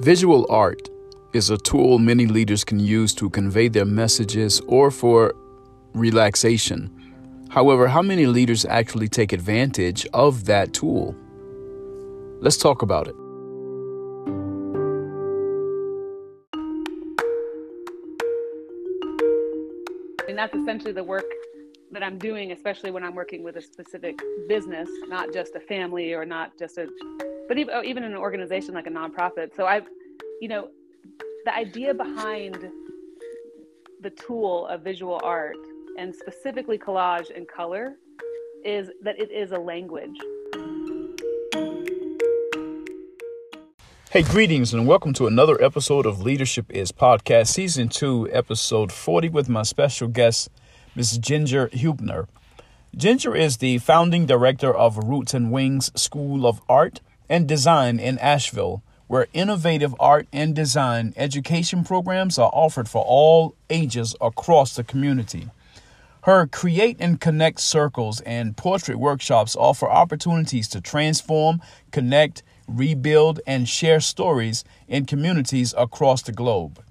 Visual art is a tool many leaders can use to convey their messages or for relaxation. However, how many leaders actually take advantage of that tool? Let's talk about it. And that's essentially the work that I'm doing, especially when I'm working with a specific business, not just a family or not just a, but even, even an organization like a nonprofit. So I've, you know, the idea behind the tool of visual art and specifically collage and color is that it is a language. Hey, greetings and welcome to another episode of Leadership is Podcast, Season 2, Episode 40, with my special guest, Ms. Ginger Huebner. Ginger is the founding director of Roots and Wings School of Art and Design in Asheville, where innovative art and design education programs are offered for all ages across the community. Her Create and Connect circles and portrait workshops offer opportunities to transform, connect, rebuild, and share stories in communities across the globe.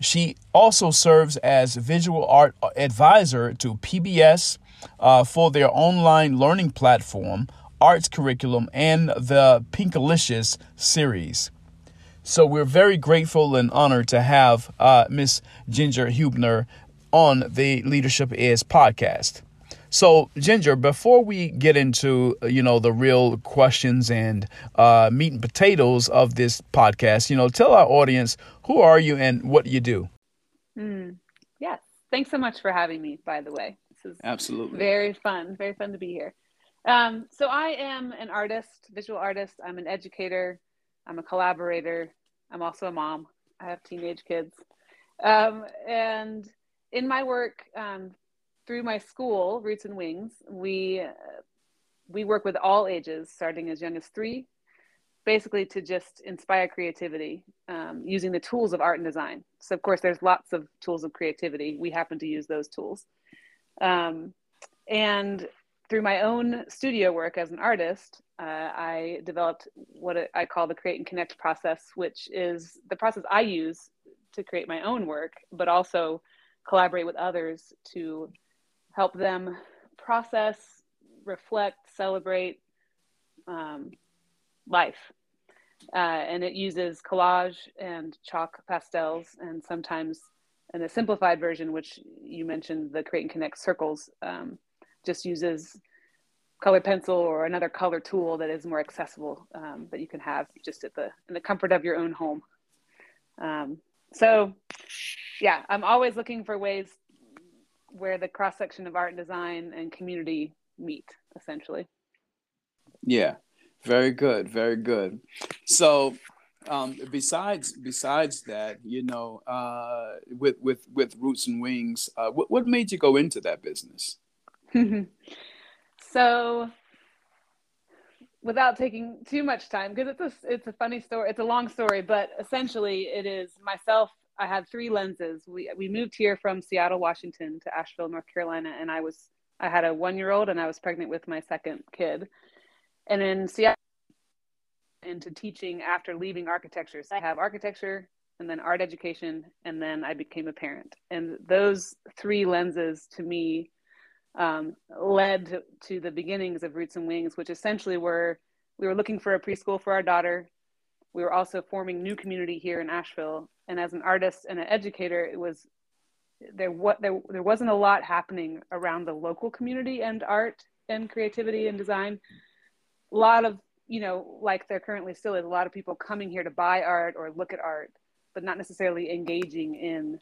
She also serves as visual art advisor to PBS uh, for their online learning platform, Arts Curriculum, and the Pinkalicious series. So we're very grateful and honored to have uh, Miss Ginger Huebner on the Leadership Is podcast. So, Ginger, before we get into you know the real questions and uh, meat and potatoes of this podcast, you know, tell our audience who are you and what do you do. Mm, yes, thanks so much for having me. By the way, this is absolutely very fun. Very fun to be here. Um, so, I am an artist, visual artist. I'm an educator. I'm a collaborator. I'm also a mom. I have teenage kids, um, and in my work um, through my school, Roots and Wings, we we work with all ages, starting as young as three, basically to just inspire creativity um, using the tools of art and design. So, of course, there's lots of tools of creativity. We happen to use those tools. Um, and through my own studio work as an artist, uh, I developed what I call the create and connect process, which is the process I use to create my own work, but also collaborate with others to help them process, reflect, celebrate um, life. Uh, and it uses collage and chalk pastels, and sometimes in a simplified version, which you mentioned, the Create and Connect circles, um, just uses colored pencil or another color tool that is more accessible um, that you can have just at the in the comfort of your own home. Um, so, yeah, I'm always looking for ways where the cross section of art and design and community meet essentially. Yeah very good very good. So um, besides besides that you know uh, with with with roots and wings uh, what, what made you go into that business so without taking too much time because it's a it's a funny story it's a long story but essentially it is myself I had three lenses. We we moved here from Seattle, Washington to Asheville, North Carolina, and I was I had a one year old and I was pregnant with my second kid. And in Seattle into teaching after leaving architecture. So I have architecture and then art education and then I became a parent. And those three lenses to me um, led to, the beginnings of Roots and Wings, which essentially were we were looking for a preschool for our daughter. We were also forming new community here in Asheville and as an artist and an educator, it was there what there there wasn't a lot happening around the local community and art and creativity and design. A lot of you know, like there currently still is a lot of people coming here to buy art or look at art, but not necessarily engaging in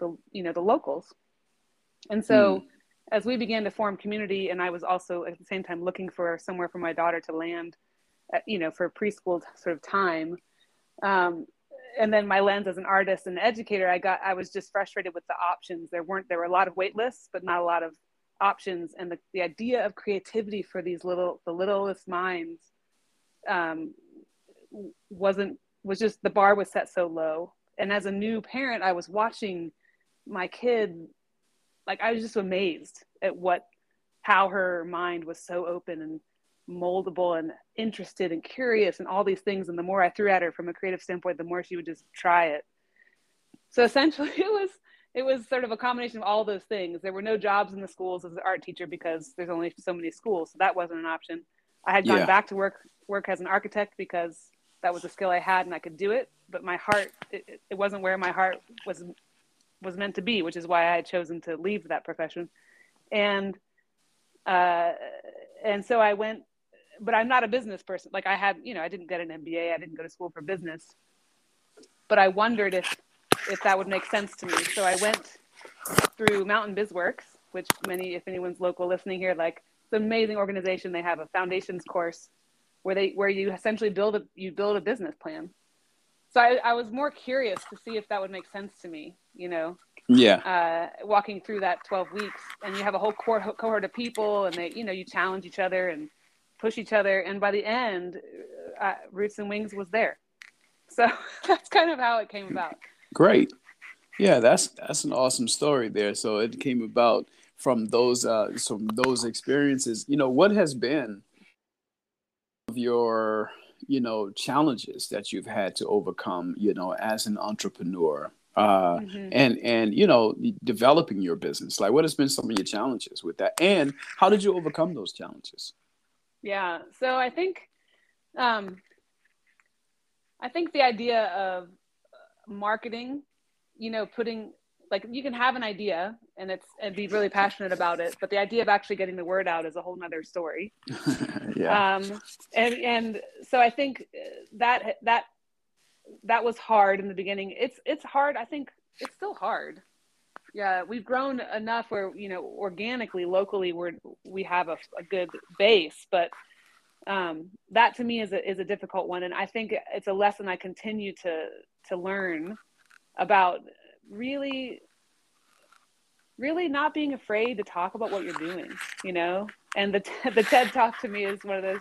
the you know the locals. And so, mm. As we began to form community, and I was also at the same time looking for somewhere for my daughter to land, at, you know, for preschool sort of time. Um, and then my lens as an artist and educator, I got I was just frustrated with the options. There weren't there were a lot of wait lists, but not a lot of options. And the, the idea of creativity for these little the littlest minds um, wasn't was just the bar was set so low. And as a new parent, I was watching my kid like I was just amazed at what how her mind was so open and moldable and interested and curious and all these things. And the more I threw at her from a creative standpoint, the more she would just try it. So essentially, it was it was sort of a combination of all those things. There were no jobs in the schools as an art teacher because there's only so many schools, so that wasn't an option. I had gone yeah. back to work work as an architect because that was a skill I had and I could do it. But my heart, it, it wasn't where my heart was was meant to be, which is why I had chosen to leave that profession. And uh, and so I went, but I'm not a business person. Like I had, you know, I didn't get an MBA. I didn't go to school for business. But I wondered if if that would make sense to me. So I went through Mountain BizWorks, which many, if anyone's local listening here, like it's an amazing organization. They have a foundations course where they where you essentially build a you build a business plan. So I, I was more curious to see if that would make sense to me, you know. Yeah. Uh, walking through that 12 weeks, and you have a whole cohort, cohort of people, and they, you know, you challenge each other and push each other, and by the end, uh, Roots and Wings was there. So that's kind of how it came about. Great. Yeah, that's that's an awesome story there. So it came about from those uh from those experiences. You know, what has been of your you know challenges that you've had to overcome you know as an entrepreneur uh, mm-hmm. and and you know developing your business. Like what has been some of your challenges with that? And how did you overcome those challenges? Yeah. So i think um i think the idea of marketing you know putting like you can have an idea and it's and be really passionate about it. But the idea of actually getting the word out is a whole nother story. Yeah. Um and and so i think that that that was hard in the beginning. It's it's hard. I think it's still hard. Yeah we've grown enough where you know organically locally we're we have a, a good base. But um, that to me is a, is a difficult one. And i think it's a lesson i continue to to learn about really really not being afraid to talk about what you're doing you know? And the the ted talk to me is one of those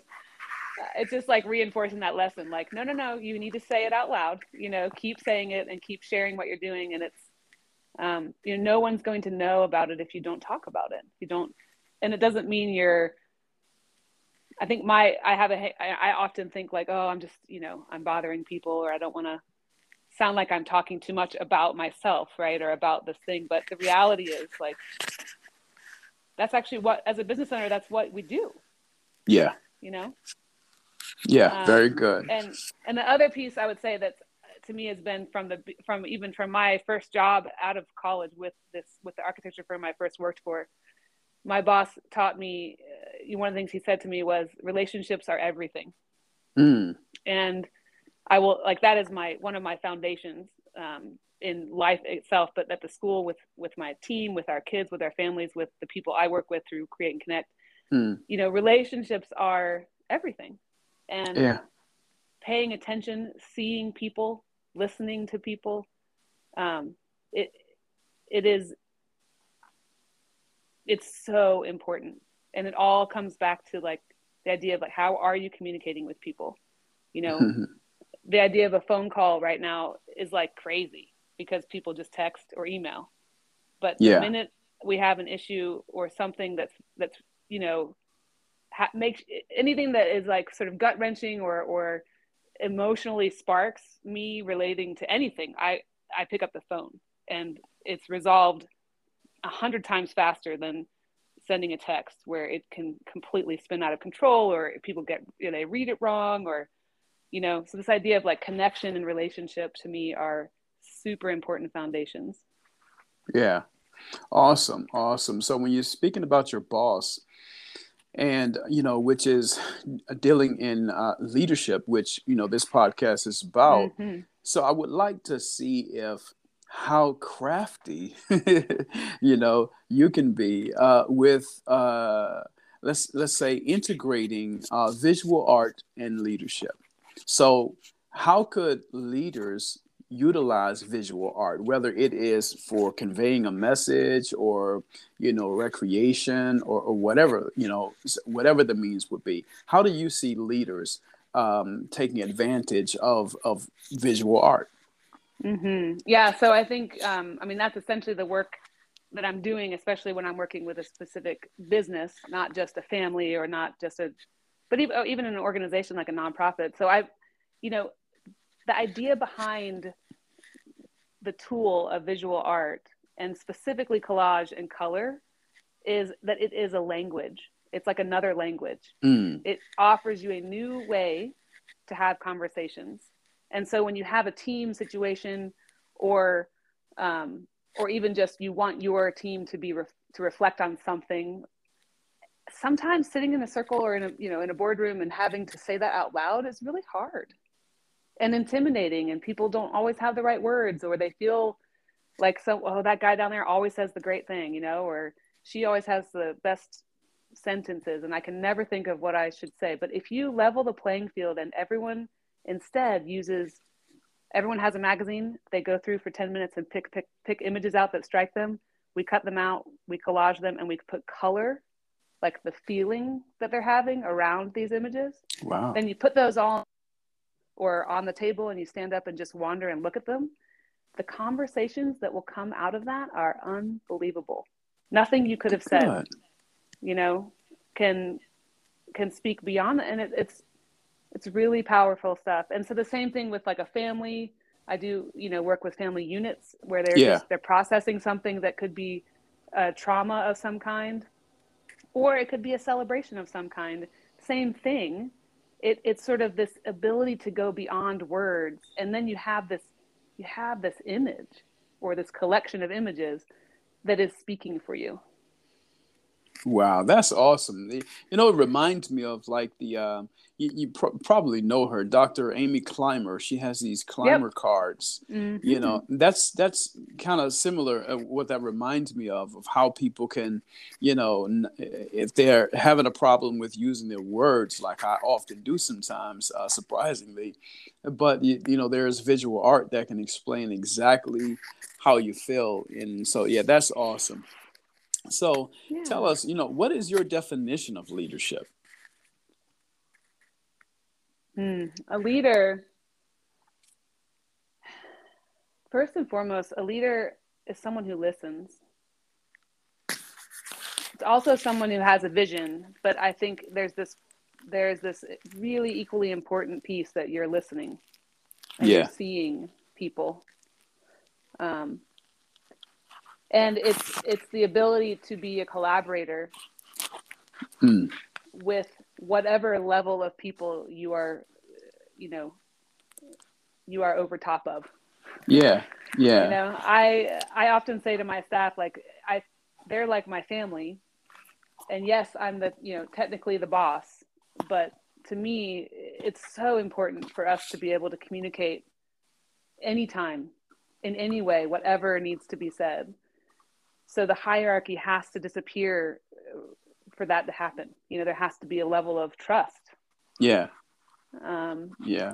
it's just like reinforcing that lesson like no no no you need to say it out loud you know keep saying it and keep sharing what you're doing. And it's um, you know no one's going to know about it if you don't talk about it. You don't and it doesn't mean you're i think my i have a i often think like oh i'm just you know i'm bothering people or i don't want to sound like I'm talking too much about myself, right? Or about this thing. But the reality is like that's actually what as a business owner, that's what we do. Yeah. You know? Yeah, um, very good. And and the other piece I would say that to me has been from the from even from my first job out of college with this with the architecture firm I first worked for. My boss taught me uh, one of the things he said to me was relationships are everything. Mm. And I will like that is my one of my foundations um, in life itself, but at the school with with my team, with our kids, with our families, with the people I work with through Create and Connect. Hmm. You know, relationships are everything, and yeah. paying attention, seeing people, listening to people, um, it it is it's so important, and it all comes back to like the idea of like how are you communicating with people, you know. the idea of a phone call right now is like crazy because people just text or email. But yeah. the minute we have an issue or something that's that's you know ha- makes anything that is like sort of gut wrenching or or emotionally sparks me relating to anything, I I pick up the phone and it's resolved a hundred times faster than sending a text where it can completely spin out of control or people get you know, they read it wrong or you know so this idea of like connection and relationship to me are super important foundations. Yeah. Awesome. Awesome. So when you're speaking about your boss and you know which is dealing in uh, leadership which you know this podcast is about mm-hmm. so i would like to see if how crafty you know you can be uh, with uh, let's let's say integrating uh, visual art and leadership so, how could leaders utilize visual art, whether it is for conveying a message or you know recreation or, or whatever you know whatever the means would be? How do you see leaders um, taking advantage of of visual art? Mm-hmm. Yeah, so I think um, I mean that's essentially the work that I'm doing, especially when I'm working with a specific business, not just a family or not just a but even, oh, even in an organization like a nonprofit. So I, you know, the idea behind the tool of visual art and specifically collage and color is that it is a language. It's like another language. Mm. It offers you a new way to have conversations. And so when you have a team situation or um, or even just you want your team to be re- to reflect on something sometimes sitting in a circle or in a you know in a boardroom and having to say that out loud is really hard and intimidating and people don't always have the right words or they feel like so oh that guy down there always says the great thing you know or she always has the best sentences and i can never think of what i should say. But if you level the playing field and everyone instead uses everyone has a magazine they go through for 10 minutes and pick pick pick images out that strike them we cut them out we collage them and we put color like the feeling that they're having around these images wow then you put those all or on the table and you stand up and just wander and look at them, the conversations that will come out of that are unbelievable. Nothing you could have said, you know, can can speak beyond that, and it, it's it's really powerful stuff. And so the same thing with like a family. I do, you know, work with family units where they're yeah. just, they're processing something that could be a trauma of some kind, or it could be a celebration of some kind. Same thing it, it's sort of this ability to go beyond words and then you have this you have this image or this collection of images that is speaking for you Wow, that's awesome. You know, it reminds me of like the uh, you, you probably know her, Dr. Amy Clymer. She has these climber yep. cards. Mm-hmm. You know, that's that's kind of similar. Uh, what that reminds me of of how people can, you know, if they're having a problem with using their words, like I often do sometimes, uh, surprisingly, but you, you know, there's visual art that can explain exactly how you feel, and so yeah, that's awesome. So yeah. tell us, you know, what is your definition of leadership? Mm, a leader, first and foremost, a leader is someone who listens. It's also someone who has a vision, but I think there's this there's this really equally important piece that you're listening and yeah. you're seeing people. Um, and it's it's the ability to be a collaborator mm. with whatever level of people you are you know you are over top of. Yeah yeah. You know i i often say to my staff like i they're like my family. And yes i'm the you know technically the boss but to me it's so important for us to be able to communicate anytime in any way whatever needs to be said so the hierarchy has to disappear uh, for that to happen. You know there has to be a level of trust. Yeah. Um, yeah.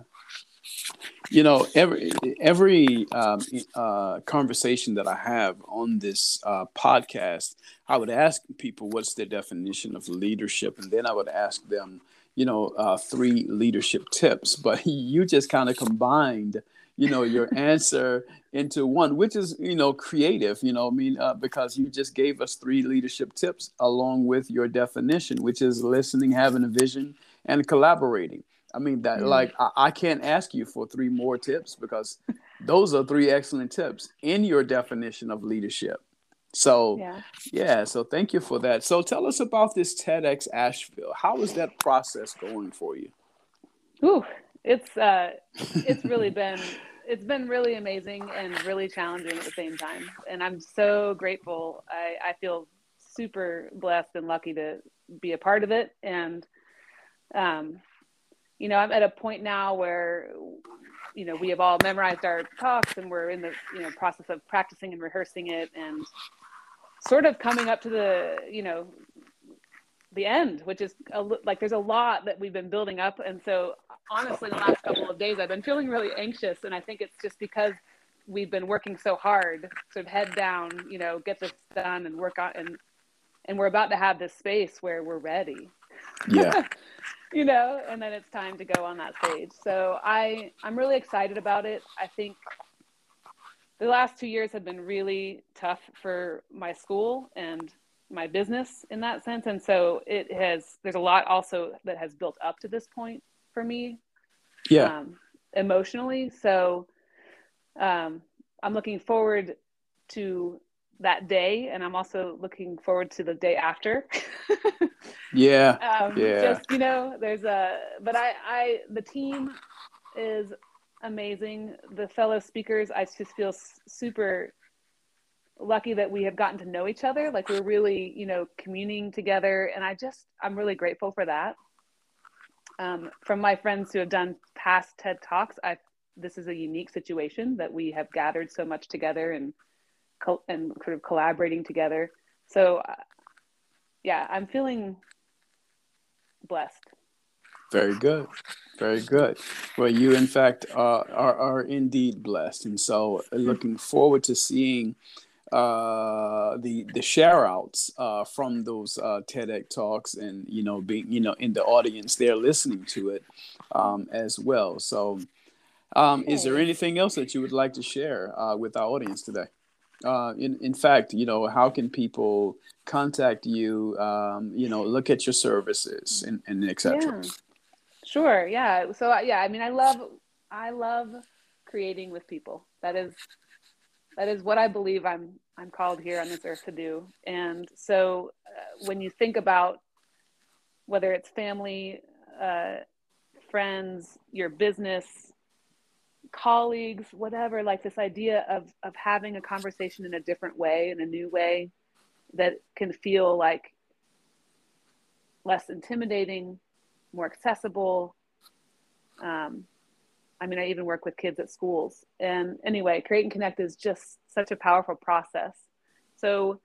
You know every every um, uh, conversation that i have on this uh, podcast i would ask people what's their definition of leadership? And then i would ask them you know uh, three leadership tips. But you just kind of combined you know your answer into one which is you know creative you know i mean uh, because you just gave us three leadership tips along with your definition which is listening having a vision and collaborating. I mean that mm. like I, I can't ask you for three more tips because those are three excellent tips in your definition of leadership. So yeah. yeah so thank you for that. So tell us about this tedx asheville. How is that process going for you? Ooh, it's uh, it's really been it's been really amazing and really challenging at the same time. And I'm so grateful. I, I feel super blessed and lucky to be a part of it. And um, you know, I'm at a point now where you know we have all memorized our talks and we're in the you know process of practicing and rehearsing it and sort of coming up to the you know the end, which is a, like there's a lot that we've been building up. And so, honestly, the last couple of days, I've been feeling really anxious. And I think it's just because we've been working so hard, sort of head down, you know, get this done and work on, and and we're about to have this space where we're ready. Yeah. you know, and then it's time to go on that stage. So I I'm really excited about it. I think the last two years have been really tough for my school and my business in that sense and so it has there's a lot also that has built up to this point for me yeah. um, emotionally. So um, i'm looking forward to that day and i'm also looking forward to the day after. Yeah. Um, yeah. just you know there's a but i i the team is amazing. The fellow speakers i just feel super lucky that we have gotten to know each other. Like we're really you know communing together and i just i'm really grateful for that um, from my friends who have done past ted talks i this is a unique situation that we have gathered so much together and and sort of collaborating together. So uh, yeah i'm feeling blessed. Very good. Very good. Well you in fact uh, are, are indeed blessed. And so looking forward to seeing uh, the the share outs uh, from those uh, TEDx talks, and you know, being you know in the audience there listening to it um, as well. So, um, is there anything else that you would like to share uh, with our audience today? Uh, in in fact, you know, how can people contact you? Um, you know, look at your services and, and etc. Yeah. Sure. Yeah. So yeah, I mean, I love I love creating with people. That is that is what I believe I'm I'm called here on this earth to do. And so uh, when you think about whether it's family, uh, friends, your business, colleagues, whatever, like this idea of, of having a conversation in a different way, in a new way that can feel like less intimidating, more accessible, um, I mean, I even work with kids at schools. And anyway, Create and Connect is just such a powerful process. So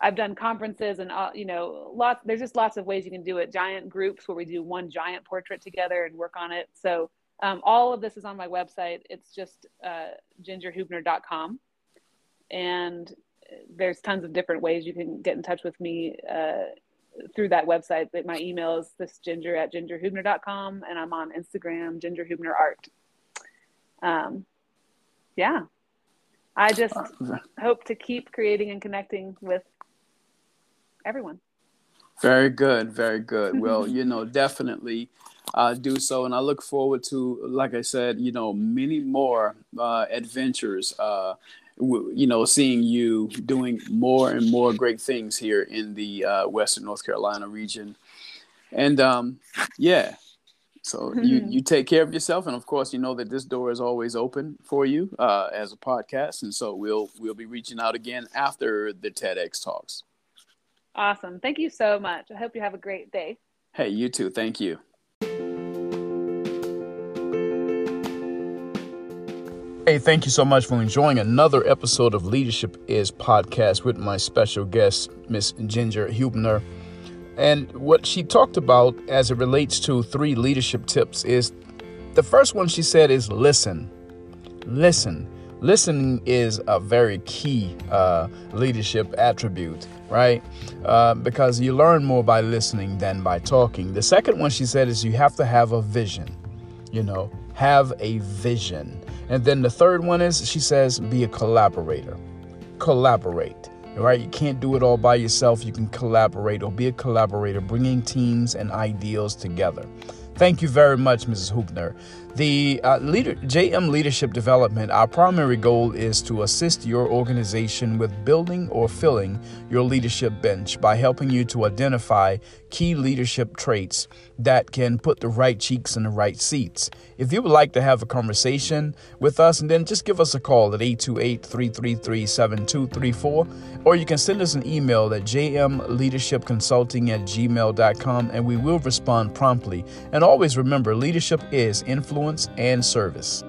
I've done conferences and, uh, you know, lots, there's just lots of ways you can do it. Giant groups where we do one giant portrait together and work on it. So um, all of this is on my website. It's just uh, gingerhuebner.com. And there's tons of different ways you can get in touch with me uh, through that website. My email is this ginger at gingerhuebner.com and I'm on Instagram, gingerhuebnerart um, yeah, I just hope to keep creating and connecting with everyone. Very good, very good. well, you know, definitely uh, do so, and I look forward to, like I said, you know, many more uh, adventures. Uh, w- you know, seeing you doing more and more great things here in the uh, Western North Carolina region, and um, yeah, so you mm-hmm. you take care of yourself, and of course, you know that this door is always open for you uh, as a podcast, and so we'll we'll be reaching out again after the TEDx talks. Awesome! Thank you so much. I hope you have a great day. Hey, you too. Thank you. Hey, thank you so much for enjoying another episode of Leadership is Podcast with my special guest, Miss Ginger Huebner. And what she talked about as it relates to three leadership tips is the first one she said is listen. Listen. Listening is a very key uh, leadership attribute, right? Uh, because you learn more by listening than by talking. The second one she said is you have to have a vision, you know, have a vision. And then the third one is she says be a collaborator. Collaborate right? You can't do it all by yourself. You can collaborate or be a collaborator, bringing teams and ideals together. Thank you very much, Mrs. Huebner. The uh, leader, JM Leadership Development, our primary goal is to assist your organization with building or filling your leadership bench by helping you to identify key leadership traits that can put the right cheeks in the right seats. If you would like to have a conversation with us, and then just give us a call at 828 333 7234, or you can send us an email at jmleadershipconsulting at gmail.com, and we will respond promptly. And always remember leadership is influence and service.